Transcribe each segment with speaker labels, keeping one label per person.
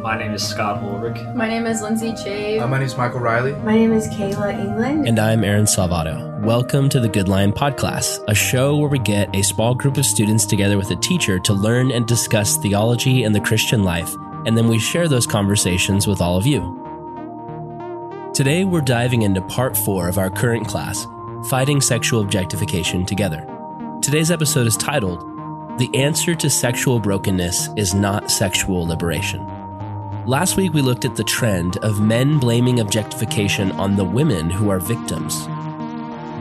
Speaker 1: My name is Scott Ulrich.
Speaker 2: My name is Lindsay Chave.
Speaker 3: Uh, my name is Michael Riley.
Speaker 4: My name is Kayla England.
Speaker 5: And I'm Aaron Salvato. Welcome to the Good Lion Podcast, a show where we get a small group of students together with a teacher to learn and discuss theology and the Christian life, and then we share those conversations with all of you. Today, we're diving into part four of our current class, Fighting Sexual Objectification Together. Today's episode is titled, The Answer to Sexual Brokenness is Not Sexual Liberation. Last week, we looked at the trend of men blaming objectification on the women who are victims.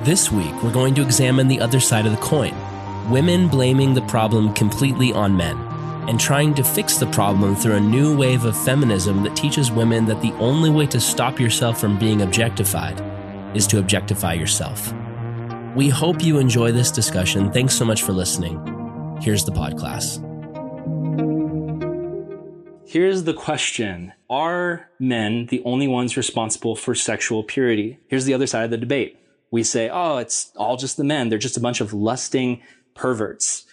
Speaker 5: This week, we're going to examine the other side of the coin women blaming the problem completely on men and trying to fix the problem through a new wave of feminism that teaches women that the only way to stop yourself from being objectified is to objectify yourself. We hope you enjoy this discussion. Thanks so much for listening. Here's the podcast.
Speaker 6: Here's the question Are men the only ones responsible for sexual purity? Here's the other side of the debate. We say, oh, it's all just the men. They're just a bunch of lusting perverts.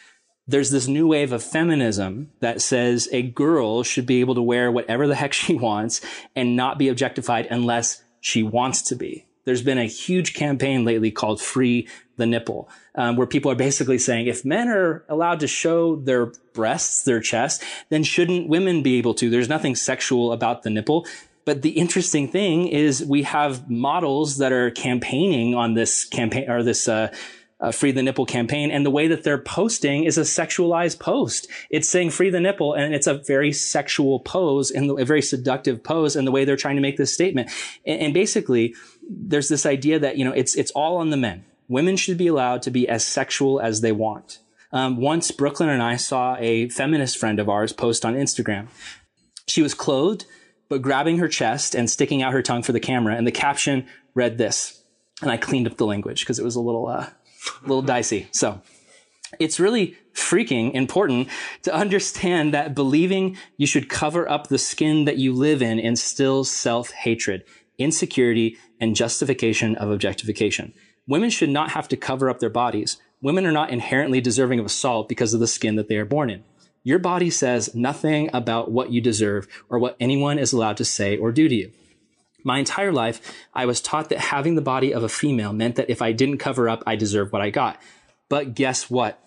Speaker 6: There's this new wave of feminism that says a girl should be able to wear whatever the heck she wants and not be objectified unless she wants to be. There's been a huge campaign lately called Free the Nipple, um, where people are basically saying if men are allowed to show their breasts, their chest, then shouldn't women be able to? There's nothing sexual about the nipple. But the interesting thing is we have models that are campaigning on this campaign or this, uh, uh, free the nipple campaign. And the way that they're posting is a sexualized post. It's saying free the nipple and it's a very sexual pose and a very seductive pose and the way they're trying to make this statement. And, and basically there's this idea that, you know, it's, it's all on the men. Women should be allowed to be as sexual as they want. Um, once Brooklyn and I saw a feminist friend of ours post on Instagram. She was clothed, but grabbing her chest and sticking out her tongue for the camera. And the caption read this. And I cleaned up the language because it was a little, uh, a little dicey. So it's really freaking important to understand that believing you should cover up the skin that you live in instills self-hatred, insecurity, and justification of objectification. Women should not have to cover up their bodies. Women are not inherently deserving of assault because of the skin that they are born in. Your body says nothing about what you deserve or what anyone is allowed to say or do to you. My entire life, I was taught that having the body of a female meant that if I didn't cover up, I deserved what I got. But guess what?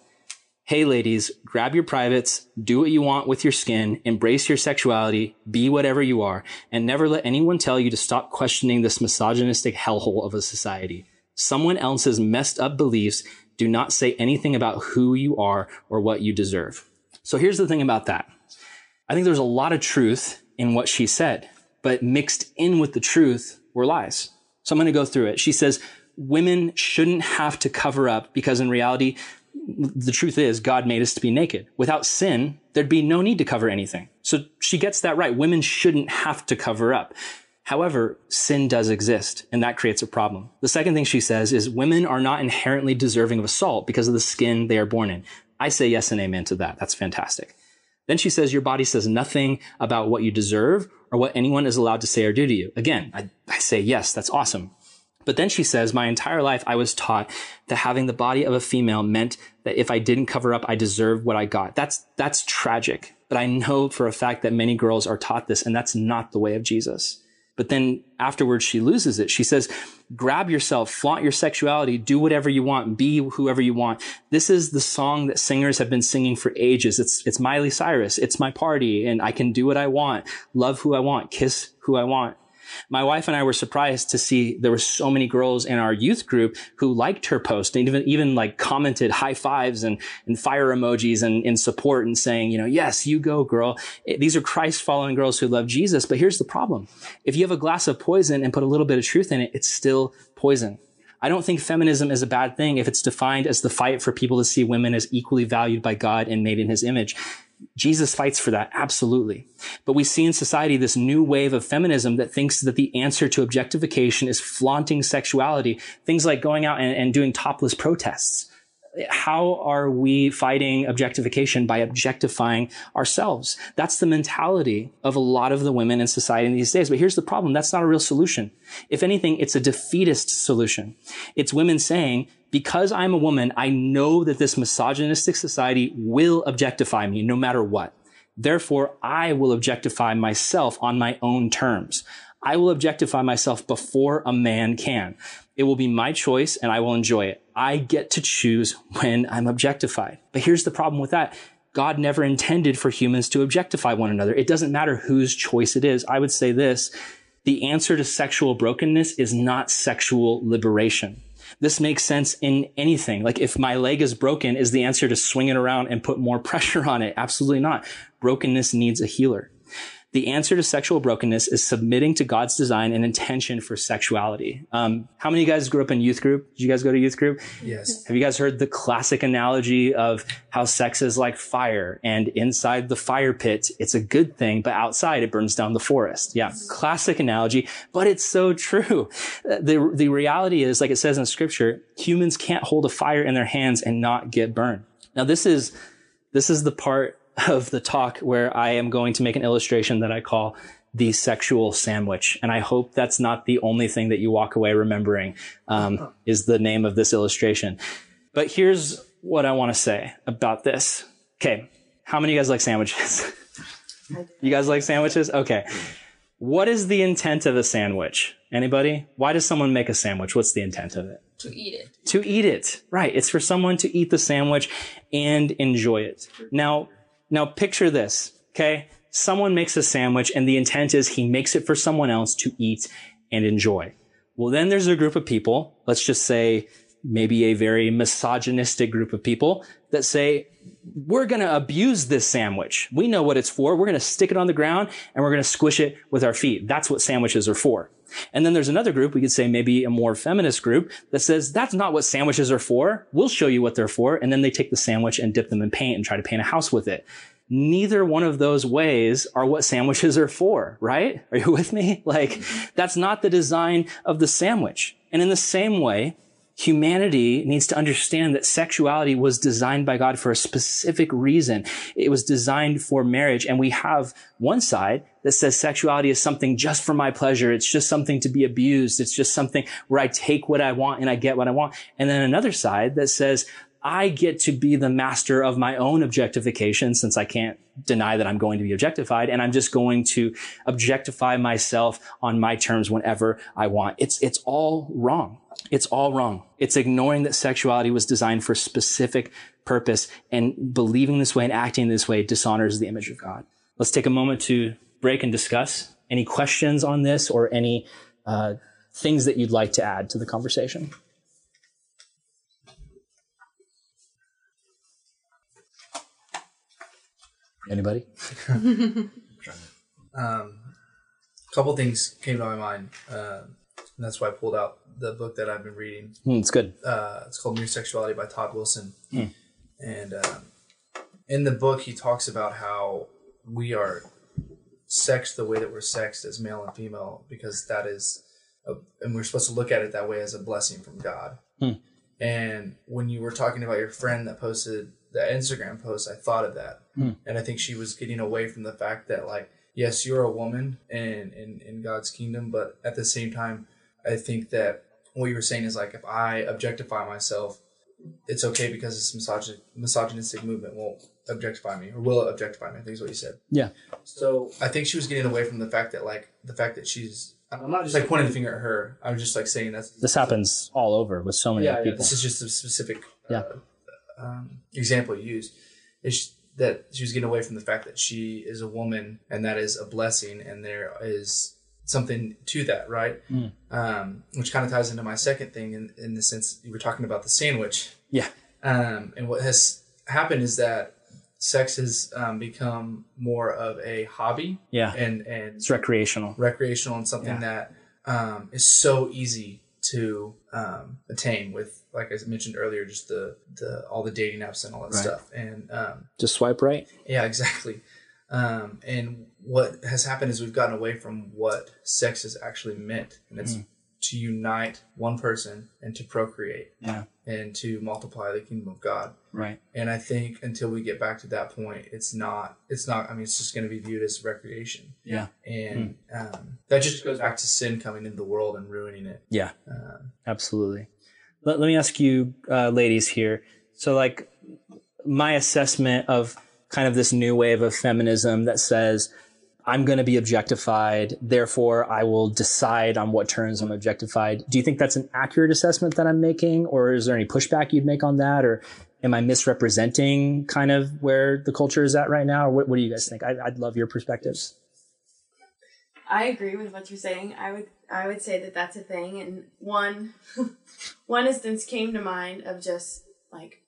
Speaker 6: Hey, ladies, grab your privates, do what you want with your skin, embrace your sexuality, be whatever you are, and never let anyone tell you to stop questioning this misogynistic hellhole of a society. Someone else's messed up beliefs do not say anything about who you are or what you deserve. So here's the thing about that. I think there's a lot of truth in what she said, but mixed in with the truth were lies. So I'm going to go through it. She says women shouldn't have to cover up because in reality, the truth is God made us to be naked. Without sin, there'd be no need to cover anything. So she gets that right. Women shouldn't have to cover up. However, sin does exist, and that creates a problem. The second thing she says is women are not inherently deserving of assault because of the skin they are born in. I say yes and amen to that. That's fantastic. Then she says your body says nothing about what you deserve or what anyone is allowed to say or do to you. Again, I, I say yes, that's awesome. But then she says, my entire life I was taught that having the body of a female meant that if I didn't cover up, I deserved what I got. That's, that's tragic. But I know for a fact that many girls are taught this, and that's not the way of Jesus. But then afterwards, she loses it. She says, grab yourself, flaunt your sexuality, do whatever you want, be whoever you want. This is the song that singers have been singing for ages. It's, it's Miley Cyrus. It's my party and I can do what I want, love who I want, kiss who I want. My wife and I were surprised to see there were so many girls in our youth group who liked her post and even, even like commented high fives and, and fire emojis and in support and saying, you know, yes, you go girl. It, these are Christ following girls who love Jesus. But here's the problem. If you have a glass of poison and put a little bit of truth in it, it's still poison. I don't think feminism is a bad thing if it's defined as the fight for people to see women as equally valued by God and made in his image. Jesus fights for that, absolutely. But we see in society this new wave of feminism that thinks that the answer to objectification is flaunting sexuality, things like going out and, and doing topless protests. How are we fighting objectification by objectifying ourselves? That's the mentality of a lot of the women in society these days. But here's the problem. That's not a real solution. If anything, it's a defeatist solution. It's women saying, because I'm a woman, I know that this misogynistic society will objectify me no matter what. Therefore, I will objectify myself on my own terms. I will objectify myself before a man can. It will be my choice and I will enjoy it. I get to choose when I'm objectified. But here's the problem with that. God never intended for humans to objectify one another. It doesn't matter whose choice it is. I would say this. The answer to sexual brokenness is not sexual liberation. This makes sense in anything. Like if my leg is broken, is the answer to swing it around and put more pressure on it? Absolutely not. Brokenness needs a healer. The answer to sexual brokenness is submitting to God's design and intention for sexuality. Um, how many of you guys grew up in youth group? Did you guys go to youth group?
Speaker 1: Yes.
Speaker 6: Have you guys heard the classic analogy of how sex is like fire and inside the fire pit, it's a good thing, but outside it burns down the forest. Yeah. Classic analogy, but it's so true. The, the reality is, like it says in scripture, humans can't hold a fire in their hands and not get burned. Now this is, this is the part of the talk where I am going to make an illustration that I call the sexual sandwich. And I hope that's not the only thing that you walk away remembering, um, is the name of this illustration. But here's what I want to say about this. Okay. How many of you guys like sandwiches? you guys like sandwiches? Okay. What is the intent of a sandwich? Anybody? Why does someone make a sandwich? What's the intent of it?
Speaker 2: To eat it.
Speaker 6: To eat it. Right. It's for someone to eat the sandwich and enjoy it. Now, now picture this, okay? Someone makes a sandwich and the intent is he makes it for someone else to eat and enjoy. Well, then there's a group of people, let's just say maybe a very misogynistic group of people that say, we're going to abuse this sandwich. We know what it's for. We're going to stick it on the ground and we're going to squish it with our feet. That's what sandwiches are for. And then there's another group, we could say maybe a more feminist group that says that's not what sandwiches are for. We'll show you what they're for. And then they take the sandwich and dip them in paint and try to paint a house with it. Neither one of those ways are what sandwiches are for, right? Are you with me? Like that's not the design of the sandwich. And in the same way, humanity needs to understand that sexuality was designed by God for a specific reason. It was designed for marriage. And we have one side that says sexuality is something just for my pleasure. It's just something to be abused. It's just something where I take what I want and I get what I want. And then another side that says, I get to be the master of my own objectification since I can't deny that I'm going to be objectified and I'm just going to objectify myself on my terms whenever I want. It's, it's all wrong. It's all wrong. It's ignoring that sexuality was designed for specific purpose and believing this way and acting this way dishonors the image of God. Let's take a moment to break and discuss any questions on this or any uh, things that you'd like to add to the conversation. Anybody?
Speaker 1: um, a couple things came to my mind, uh, and that's why I pulled out the book that I've been reading.
Speaker 6: Mm, it's good.
Speaker 1: Uh, it's called Mere Sexuality by Todd Wilson, mm. and um, in the book he talks about how we are sexed the way that we're sexed as male and female because that is, a, and we're supposed to look at it that way as a blessing from God. Mm. And when you were talking about your friend that posted the Instagram post, I thought of that. Hmm. And I think she was getting away from the fact that like, yes, you're a woman in, in, in God's kingdom, but at the same time, I think that what you were saying is like if I objectify myself, it's okay because this misogyn- misogynistic movement won't objectify me or will objectify me. I think is what you said.
Speaker 6: Yeah.
Speaker 1: So I think she was getting away from the fact that like the fact that she's I'm not just like pointing the finger at her. I'm just like saying that's
Speaker 6: this happens all over with so many
Speaker 1: yeah,
Speaker 6: people.
Speaker 1: Yeah, this is just a specific uh,
Speaker 6: yeah.
Speaker 1: Um, example you used. Is that she was getting away from the fact that she is a woman and that is a blessing, and there is something to that, right? Mm. Um, which kind of ties into my second thing in, in the sense you were talking about the sandwich.
Speaker 6: Yeah.
Speaker 1: Um, and what has happened is that sex has um, become more of a hobby.
Speaker 6: Yeah.
Speaker 1: And and
Speaker 6: it's recreational.
Speaker 1: Recreational and something yeah. that um, is so easy to um, attain with, like I mentioned earlier, just the the all the dating apps and all that right. stuff. And um,
Speaker 6: just swipe right.
Speaker 1: Yeah, exactly. Um, and what has happened is we've gotten away from what sex is actually meant, and it's mm. to unite one person and to procreate.
Speaker 6: Yeah
Speaker 1: and to multiply the kingdom of God.
Speaker 6: Right.
Speaker 1: And I think until we get back to that point, it's not, it's not, I mean, it's just going to be viewed as recreation.
Speaker 6: Yeah.
Speaker 1: And mm. um, that just goes back to sin coming into the world and ruining it.
Speaker 6: Yeah. Um, Absolutely. Let, let me ask you, uh, ladies here. So, like, my assessment of kind of this new wave of feminism that says, I'm going to be objectified. Therefore, I will decide on what terms I'm objectified. Do you think that's an accurate assessment that I'm making? Or is there any pushback you'd make on that? Or am I misrepresenting kind of where the culture is at right now? What, what do you guys think? I, I'd love your perspectives.
Speaker 4: I agree with what you're saying. I would I would say that that's a thing. And one one instance came to mind of just like,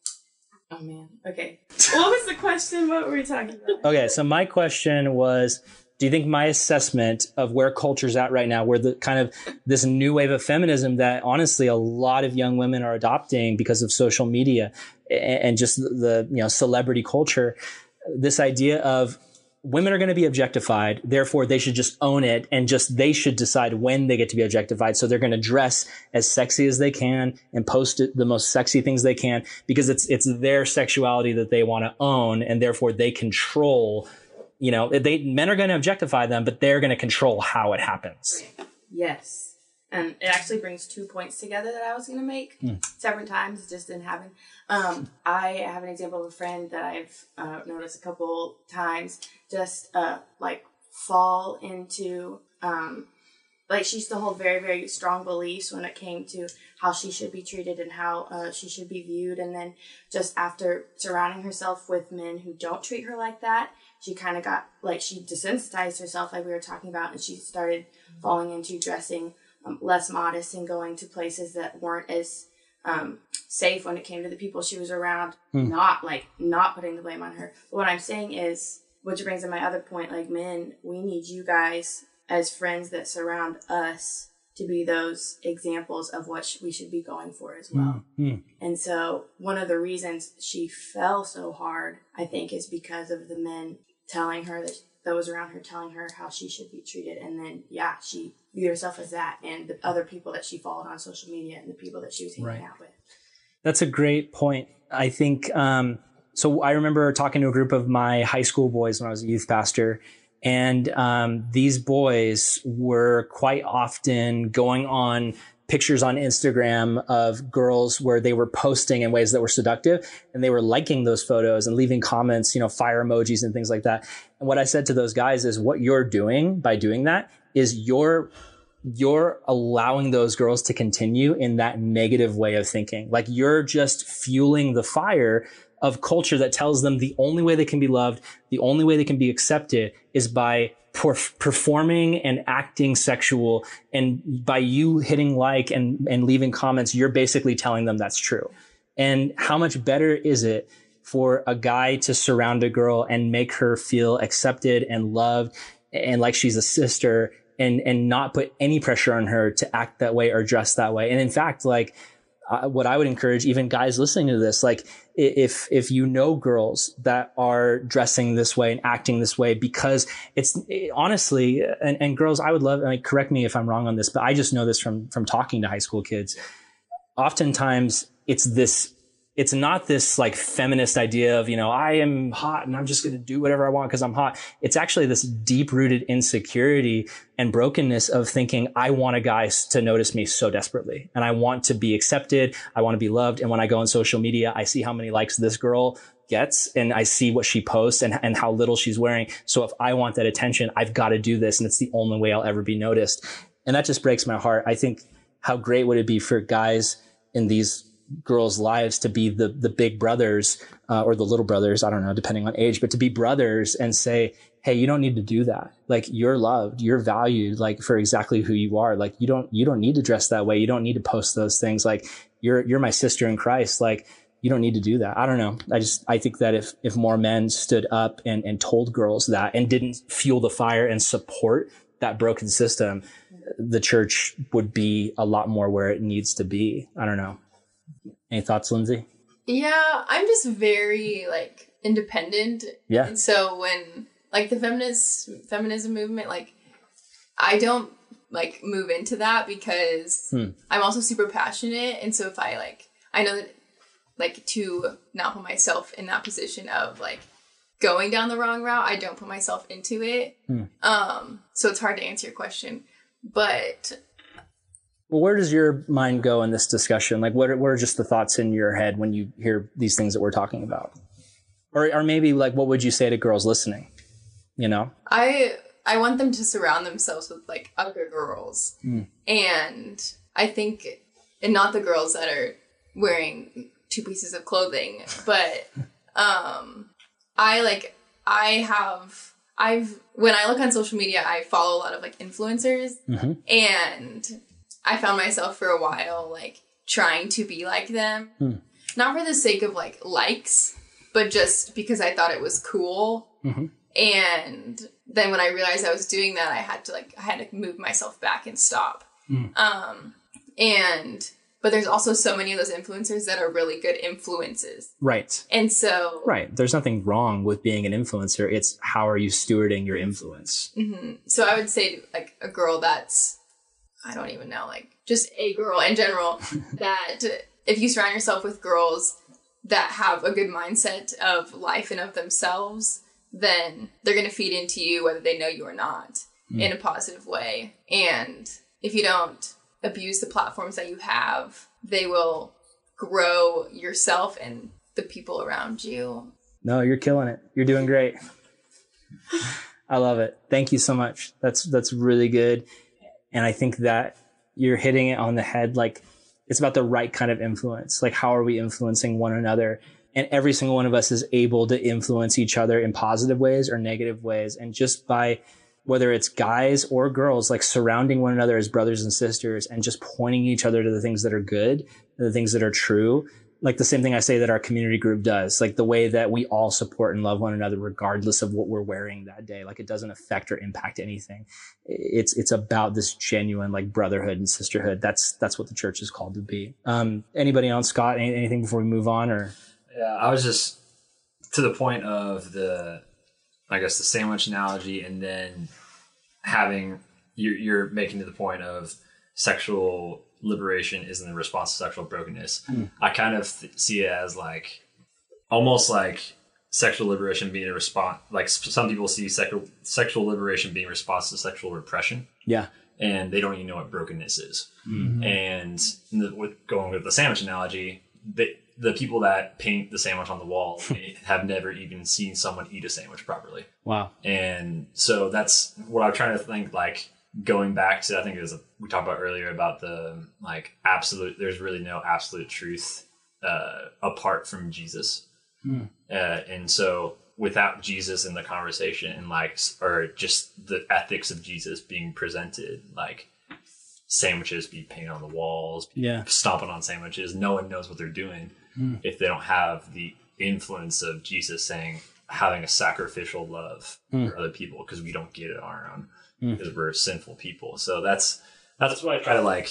Speaker 4: oh man, okay. what was the question? What were we talking about?
Speaker 6: Okay, so my question was. Do you think my assessment of where culture's at right now, where the kind of this new wave of feminism that honestly a lot of young women are adopting because of social media and just the, you know, celebrity culture, this idea of women are going to be objectified. Therefore, they should just own it and just they should decide when they get to be objectified. So they're going to dress as sexy as they can and post the most sexy things they can because it's it's their sexuality that they want to own and therefore they control. You know, they men are going to objectify them, but they're going to control how it happens.
Speaker 4: Yes. And it actually brings two points together that I was going to make
Speaker 6: Mm.
Speaker 4: several times. It just didn't happen. Um, I have an example of a friend that I've uh, noticed a couple times just uh, like fall into um, like she used to hold very very strong beliefs when it came to how she should be treated and how uh, she should be viewed and then just after surrounding herself with men who don't treat her like that she kind of got like she desensitized herself like we were talking about and she started falling into dressing less modest and going to places that weren't as um, safe when it came to the people she was around. Not like not putting the blame on her. But what i'm saying is which brings in my other point like men we need you guys as friends that surround us to be those examples of what sh- we should be going for as well.
Speaker 6: Mm.
Speaker 4: and so one of the reasons she fell so hard i think is because of the men telling her that those around her telling her how she should be treated and then yeah she viewed herself as that and the other people that she followed on social media and the people that she was hanging
Speaker 6: Right.
Speaker 4: out with
Speaker 6: That's a great point. I think um, so. I remember talking to a group of my high school boys when I was a youth pastor, and um, these boys were quite often going on pictures on Instagram of girls where they were posting in ways that were seductive and they were liking those photos and leaving comments, you know, fire emojis and things like that. And what I said to those guys is what you're doing by doing that is you're you're allowing those girls to continue in that negative way of thinking. Like you're just fueling the fire of culture that tells them the only way they can be loved, the only way they can be accepted is by perf- performing and acting sexual. And by you hitting like and, and leaving comments, you're basically telling them that's true. And how much better is it for a guy to surround a girl and make her feel accepted and loved and like she's a sister and and not put any pressure on her to act that way or dress that way. And in fact, like uh, what I would encourage even guys listening to this, like if if you know girls that are dressing this way and acting this way, because it's it- honestly, and, and girls, I would love. Like, correct me if I'm wrong on this, but I just know this from from talking to high school kids. Oftentimes, it's this it's not this like feminist idea of, you know, I am hot and I'm just going to do whatever I want because I'm hot. It's actually this deep rooted insecurity and brokenness of thinking, I want a guy to notice me so desperately and I want to be accepted. I want to be loved. And when I go on social media, I see how many likes this girl gets and I see what she posts and, and how little she's wearing. So if I want that attention, I've got to do this. And it's the only way I'll ever be noticed. And that just breaks my heart. I think how great would it be for guys in these girls' lives to be the the big brothers uh, or the little brothers, I don't know, depending on age, but to be brothers and say, "Hey, you don't need to do that. Like you're loved, you're valued, like for exactly who you are. Like you don't you don't need to dress that way. You don't need to post those things. Like you're you're my sister in Christ. Like you don't need to do that. I don't know. I just I think that if if more men stood up and and told girls that and didn't fuel the fire and support that broken system, the church would be a lot more where it needs to be. I don't know. Any thoughts, Lindsay?
Speaker 2: Yeah, I'm just very like independent.
Speaker 6: Yeah.
Speaker 2: And so when like the feminist feminism movement, like I don't like move into that because
Speaker 6: Hmm.
Speaker 2: I'm also super passionate and so if I like I know that like to not put myself in that position of like going down the wrong route, I don't put myself into it.
Speaker 6: Hmm.
Speaker 2: Um so it's hard to answer your question. But
Speaker 6: Well, where does your mind go in this discussion? Like, what are, what are just the thoughts in your head when you hear these things that we're talking about? Or, or maybe like, what would you say to girls listening? You know?
Speaker 2: I I want them to surround themselves with like other girls, and I think, and not the girls that are wearing two pieces of clothing, but um, I like I have I've when I look on social media, I follow a lot of like influencers, and I found myself for a while like trying to be like them, hmm. not for the sake of like likes, but just because I thought it was cool. Mm-hmm. And then when I realized I was doing that, I had to like I had to move myself back and stop. Hmm. Um, and but there's also so many of those influencers that are really good influences,
Speaker 6: Right.
Speaker 2: and so
Speaker 6: Right. There's nothing wrong with being an influencer. It's how are you stewarding your influence? Mm-hmm.
Speaker 2: so I would say like a girl that's I don't even know like just a girl in general that if you surround yourself with girls that have a good mindset of life and of themselves, then they're going to feed into you whether they know you or not hmm. in a positive way. And if you don't abuse the platforms that you have, they will grow yourself and the people around you.
Speaker 6: No, you're killing it. You're doing great. I love it. Thank you so much. That's that's really good. And I think that you're hitting it on the head like it's about the right kind of influence. Like how are we influencing one another? And every single one of us is able to influence each other in positive ways or negative ways. And just by whether it's guys or girls, like surrounding one another as brothers and sisters and just pointing each other to the things that are good, the things that are true. Like the same thing I say that our community group does, like the way that we all support and love one another, regardless of what we're wearing that day. Like it doesn't affect or impact anything. It's, it's about this genuine like brotherhood and sisterhood. That's, that's what the church is called to be. Um, anybody else, Scott, any, anything before we move on or?
Speaker 3: Yeah, I was just to the point of the, I guess the sandwich analogy, and then having you're, you're making to the point of sexual liberation isn't the response to sexual brokenness. Hmm. I kind of th- see it as like almost like sexual liberation being a response. Like some people see sexual sexual liberation being a response to sexual repression
Speaker 6: Yeah.
Speaker 3: and they don't even know what brokenness is. Mm-hmm. And the, with going with the sandwich analogy, the the people that paint the sandwich on the wall have never even seen someone eat a sandwich properly.
Speaker 6: Wow.
Speaker 3: And so that's what I'm trying to think like going back to I think it was we talked about earlier about the like absolute there's really no absolute truth uh, apart from Jesus. Uh, and so without Jesus in the conversation and like or just the ethics of Jesus being presented like sandwiches be painted on the walls
Speaker 6: Yeah.
Speaker 3: stomping on sandwiches no one knows what they're doing if they don't have the influence of Jesus saying having a sacrificial love for other people because we don't get it on our own because we're sinful people so that's that's what I try to like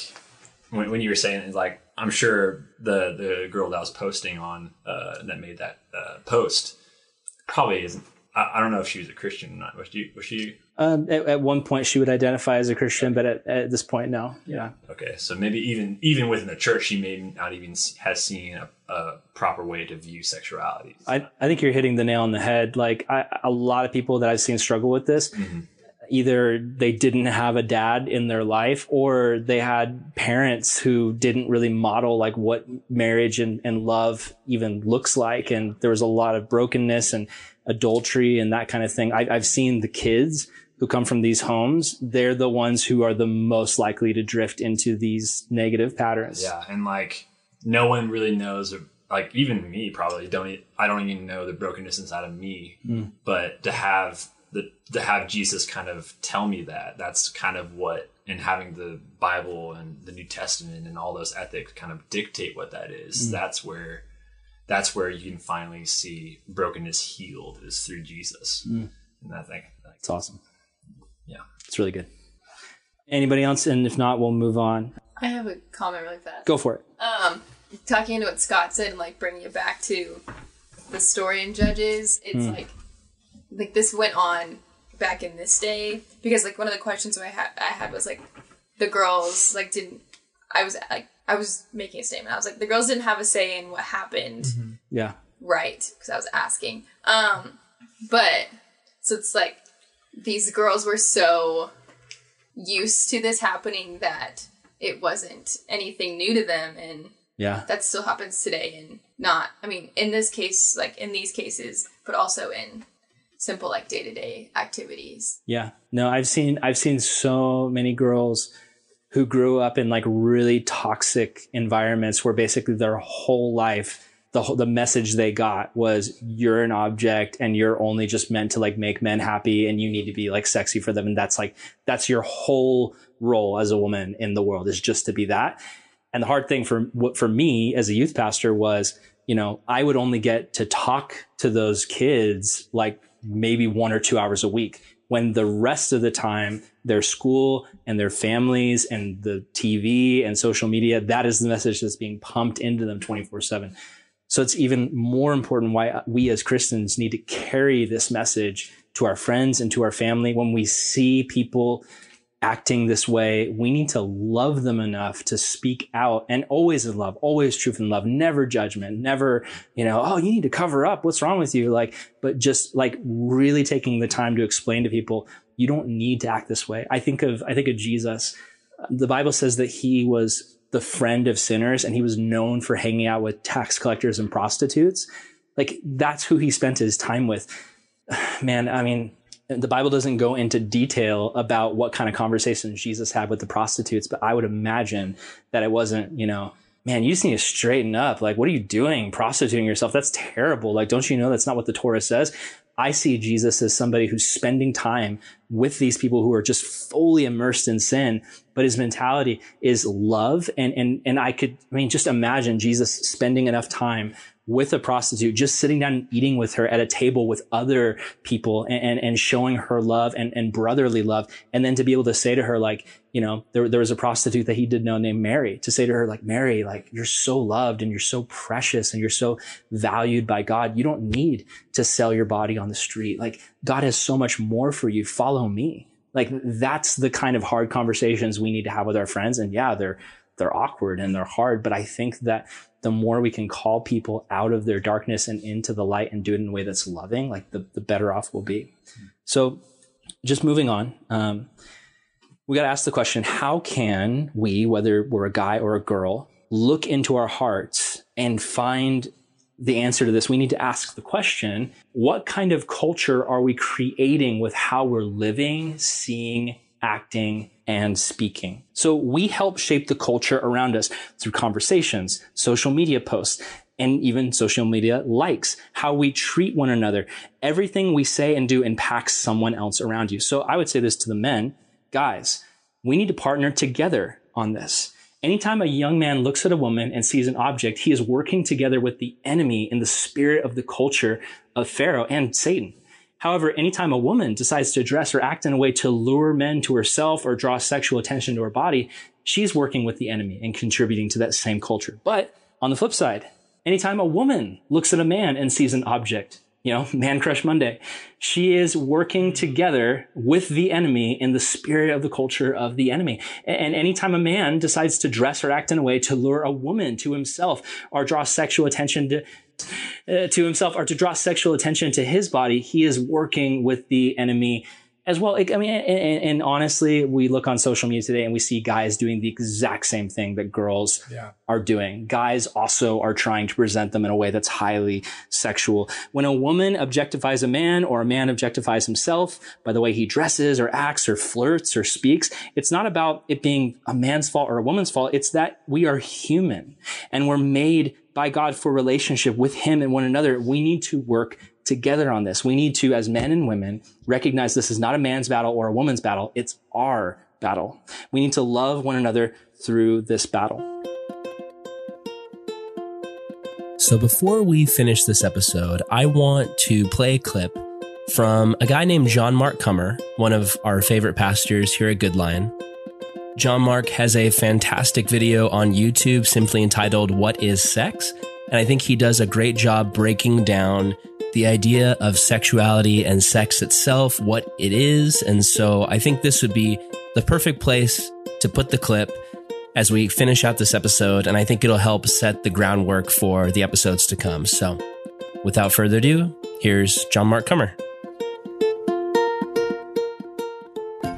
Speaker 3: when, when you were saying like I'm sure the the girl that was posting on uh, that made that uh, post probably isn't I, I don't know if she was a Christian or not was she was she
Speaker 6: Um, at, at one point, she would identify as a Christian, but at, at this point, no. Yeah.
Speaker 3: Okay, so maybe even even within the church, she may not even has seen a, a proper way to view sexuality.
Speaker 6: I, I think you're hitting the nail on the head. Like I, a lot of people that I've seen struggle with this, either they didn't have a dad in their life or they had parents who didn't really model like what marriage and, and love even looks like. And there was a lot of brokenness and adultery and that kind of thing. I, I've seen the kids who come from these homes. They're the ones who are the most likely to drift into these negative patterns.
Speaker 3: yeah, and like no one really knows. Like even me, probably don't. I don't even know the brokenness inside of me. Mm. But to have the to have Jesus kind of tell me that that's kind of what and having the Bible and the New Testament and all those ethics kind of dictate what that is. Mm. That's where that's where you can finally see brokenness healed is through Jesus. Mm. And I think like,
Speaker 6: It's awesome.
Speaker 3: Yeah.
Speaker 6: It's really good. Anybody else? And if not, we'll move on.
Speaker 2: I have a comment really fast.
Speaker 6: Go for it.
Speaker 2: um talking into what scott said and like bringing it back to the story in judges it's mm. like like this went on back in this day because like one of the questions I had I had was like the girls like didn't I was like I was making a statement I was like the girls didn't have a say in what happened
Speaker 6: Yeah.
Speaker 2: right because I was asking um but so it's like these girls were so used to this happening that it wasn't anything new to them and
Speaker 6: Yeah.
Speaker 2: that still happens today and not i mean in this case like in these cases but also in simple like day-to-day activities
Speaker 6: Yeah. No, I've seen I've seen so many girls who grew up in like really toxic environments where basically their whole life the whole, the message they got was you're an object and you're only just meant to like make men happy and you need to be like sexy for them and that's like that's your whole role as a woman in the world is just to be that. And the hard thing for what for me as a youth pastor was, you know, I would only get to talk to those kids like maybe one or two hours a week when the rest of the time their school and their families and the TV and social media, that is the message that's being pumped into them 24 seven. So it's even more important why we as Christians need to carry this message to our friends and to our family when we see people acting this way, we need to love them enough to speak out and always in love, always truth and love, never judgment, never, you know, oh, you need to cover up. What's wrong with you? Like, but just like really taking the time to explain to people, you don't need to act this way. I think of, I think of Jesus. The Bible says that he was the friend of sinners and he was known for hanging out with tax collectors and prostitutes. Like that's who he spent his time with. Man, I mean, the Bible doesn't go into detail about what kind of conversations Jesus had with the prostitutes, but I would imagine that it wasn't, you know, man, you just need to straighten up. Like, what are you doing? Prostituting yourself? That's terrible. Like, don't you know that's not what the Torah says? I see Jesus as somebody who's spending time with these people who are just fully immersed in sin, but his mentality is love. And, and, and I could, I mean, just imagine Jesus spending enough time with a prostitute, just sitting down and eating with her at a table with other people and, and, and, showing her love and, and brotherly love. And then to be able to say to her, like, you know, there, there was a prostitute that he did know named Mary to say to her, like, Mary, like, you're so loved and you're so precious and you're so valued by God. You don't need to sell your body on the street. Like, God has so much more for you. Follow me. Like, that's the kind of hard conversations we need to have with our friends. And yeah, they're, they're awkward and they're hard, but I think that the more we can call people out of their darkness and into the light and do it in a way that's loving, like the, the better off we'll be. So just moving on, um, we got to ask the question, how can we, whether we're a guy or a girl, look into our hearts and find the answer to this? We need to ask the question, what kind of culture are we creating with how we're living, seeing, acting, and speaking. So we help shape the culture around us through conversations, social media posts, and even social media likes, how we treat one another. Everything we say and do impacts someone else around you. So I would say this to the men, guys, we need to partner together on this. Anytime a young man looks at a woman and sees an object, he is working together with the enemy in the spirit of the culture of Pharaoh and Satan. However, anytime a woman decides to dress or act in a way to lure men to herself or draw sexual attention to her body, she's working with the enemy and contributing to that same culture. But on the flip side, anytime a woman looks at a man and sees an object, you know, Man Crush Monday, she is working together with the enemy in the spirit of the culture of the enemy. And anytime a man decides to dress or act in a way to lure a woman to himself or draw sexual attention to, Uh, to himself or to draw sexual attention to his body, he is working with the enemy as well. I mean, and, and, honestly, we look on social media today and we see guys doing the exact same thing that girls
Speaker 1: Yeah.
Speaker 6: are doing. Guys also are trying to present them in a way that's highly sexual. When a woman objectifies a man or a man objectifies himself by the way he dresses or acts or flirts or speaks, it's not about it being a man's fault or a woman's fault. It's that we are human and we're made by God for relationship with him and one another. We need to work together on this. We need to, as men and women, recognize this is not a man's battle or a woman's battle. It's our battle. We need to love one another through this battle.
Speaker 5: So before we finish this episode, I want to play a clip from a guy named John Mark Comer, one of our favorite pastors here at Good Lion. John Mark has a fantastic video on YouTube simply entitled What is Sex? And I think he does a great job breaking down the idea of sexuality and sex itself, what it is. And so I think this would be the perfect place to put the clip as we finish out this episode. And I think it'll help set the groundwork for the episodes to come. So without further ado, here's John Mark Comer.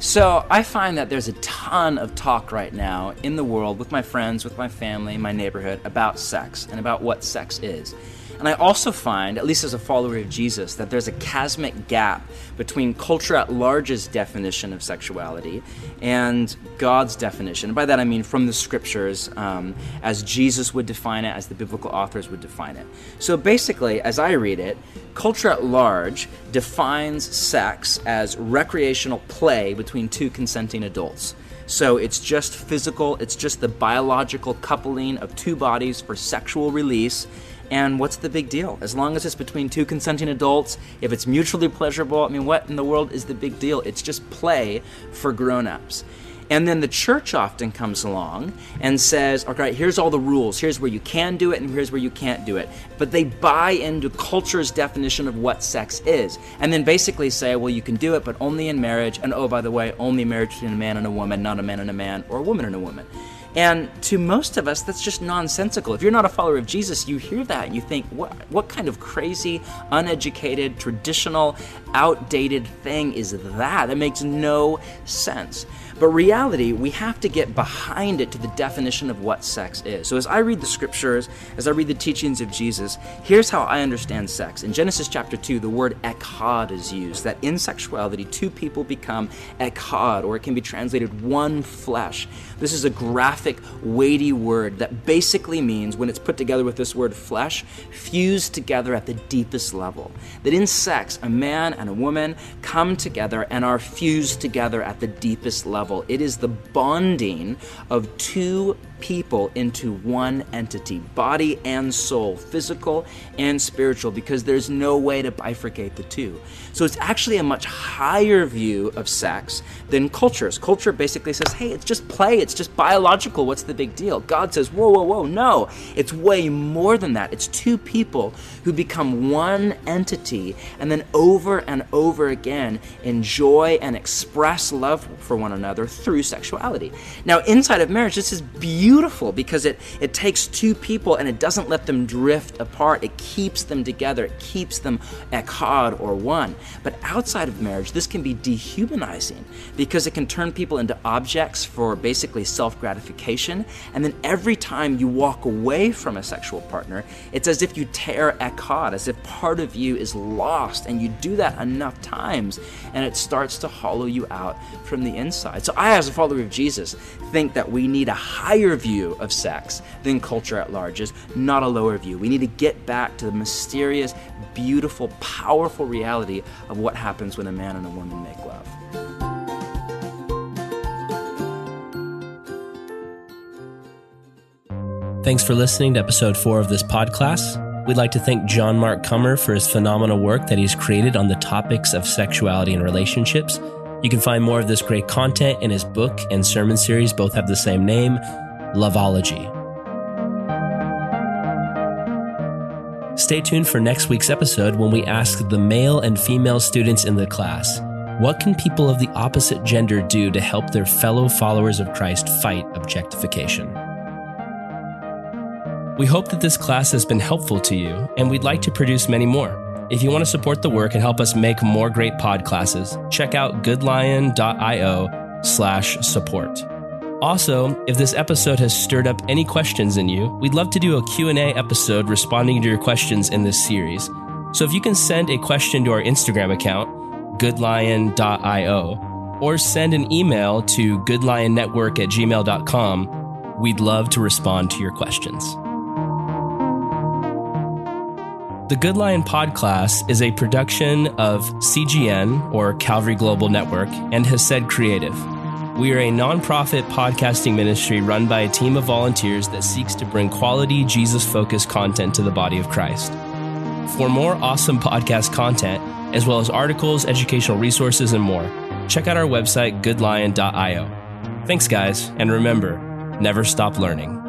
Speaker 7: So I find that there's a ton of talk right now in the world with my friends, with my family, my neighborhood about sex and about what sex is. And I also find, at least as a follower of Jesus, that there's a chasmic gap between culture at large's definition of sexuality and God's definition. And by that I mean from the scriptures, um, as Jesus would define it, as the biblical authors would define it. So basically, as I read it, culture at large defines sex as recreational play between two consenting adults. So it's just physical, it's just the biological coupling of two bodies for sexual release. And what's the big deal? As long as it's between two consenting adults, if it's mutually pleasurable, I mean, what in the world is the big deal? It's just play for grown ups. And then the church often comes along and says, all right, here's all the rules. Here's where you can do it and here's where you can't do it. But they buy into culture's definition of what sex is. And then basically say, well, you can do it, but only in marriage. And oh, by the way, only marriage between a man and a woman, not a man and a man or a woman and a woman. And to most of us, that's just nonsensical. If you're not a follower of Jesus, you hear that and you think, what, what kind of crazy, uneducated, traditional, outdated thing is that? That makes no sense. But reality, we have to get behind it to the definition of what sex is. So as I read the scriptures, as I read the teachings of Jesus, here's how I understand sex. In Genesis chapter 2, the word echad is used, that in sexuality, two people become echad, or it can be translated one flesh. This is a graphic, weighty word that basically means, when it's put together with this word flesh, fused together at the deepest level. That in sex, a man and a woman come together and are fused together at the deepest level It is the bonding of two people into one entity, body and soul, physical and spiritual, because there's no way to bifurcate the two. So it's actually a much higher view of sex than culture's. Culture basically says, hey, it's just play, it's just biological, what's the big deal? God says, whoa, whoa, whoa, no, it's way more than that. It's two people who become one entity and then over and over again enjoy and express love for one another through sexuality. Now, inside of marriage, this is beautiful beautiful because it, it takes two people and it doesn't let them drift apart. It keeps them together, it keeps them echad or one. But outside of marriage, this can be dehumanizing because it can turn people into objects for basically self gratification. And then every time you walk away from a sexual partner, it's as if you tear echad, as if part of you is lost. And you do that enough times and it starts to hollow you out from the inside. So I, as a follower of Jesus, think that we need a higher view of sex than culture at large is, not a lower view. We need to get back to the mysterious, beautiful, powerful reality of what happens when a man and a woman make love.
Speaker 5: Thanks for listening to episode four of this podcast. We'd like to thank John Mark Comer for his phenomenal work that he's created on the topics of sexuality and relationships. You can find more of this great content in his book and sermon series, both have the same name, Loveology. Stay tuned for next week's episode when we ask the male and female students in the class what can people of the opposite gender do to help their fellow followers of Christ fight objectification? We hope that this class has been helpful to you, and we'd like to produce many more. If you want to support the work and help us make more great pod classes, check out goodlion.io slash support. Also, if this episode has stirred up any questions in you, we'd love to do a Q&A episode responding to your questions in this series. So if you can send a question to our Instagram account, goodlion.io, or send an email to goodlionnetwork at gmail.com, we'd love to respond to your questions. The Good Lion Podcast is a production of CGN, or Calvary Global Network, and Hesed Creative. We are a nonprofit podcasting ministry run by a team of volunteers that seeks to bring quality, Jesus focused content to the body of Christ. For more awesome podcast content, as well as articles, educational resources, and more, check out our website, goodlion.io. Thanks, guys, and remember never stop learning.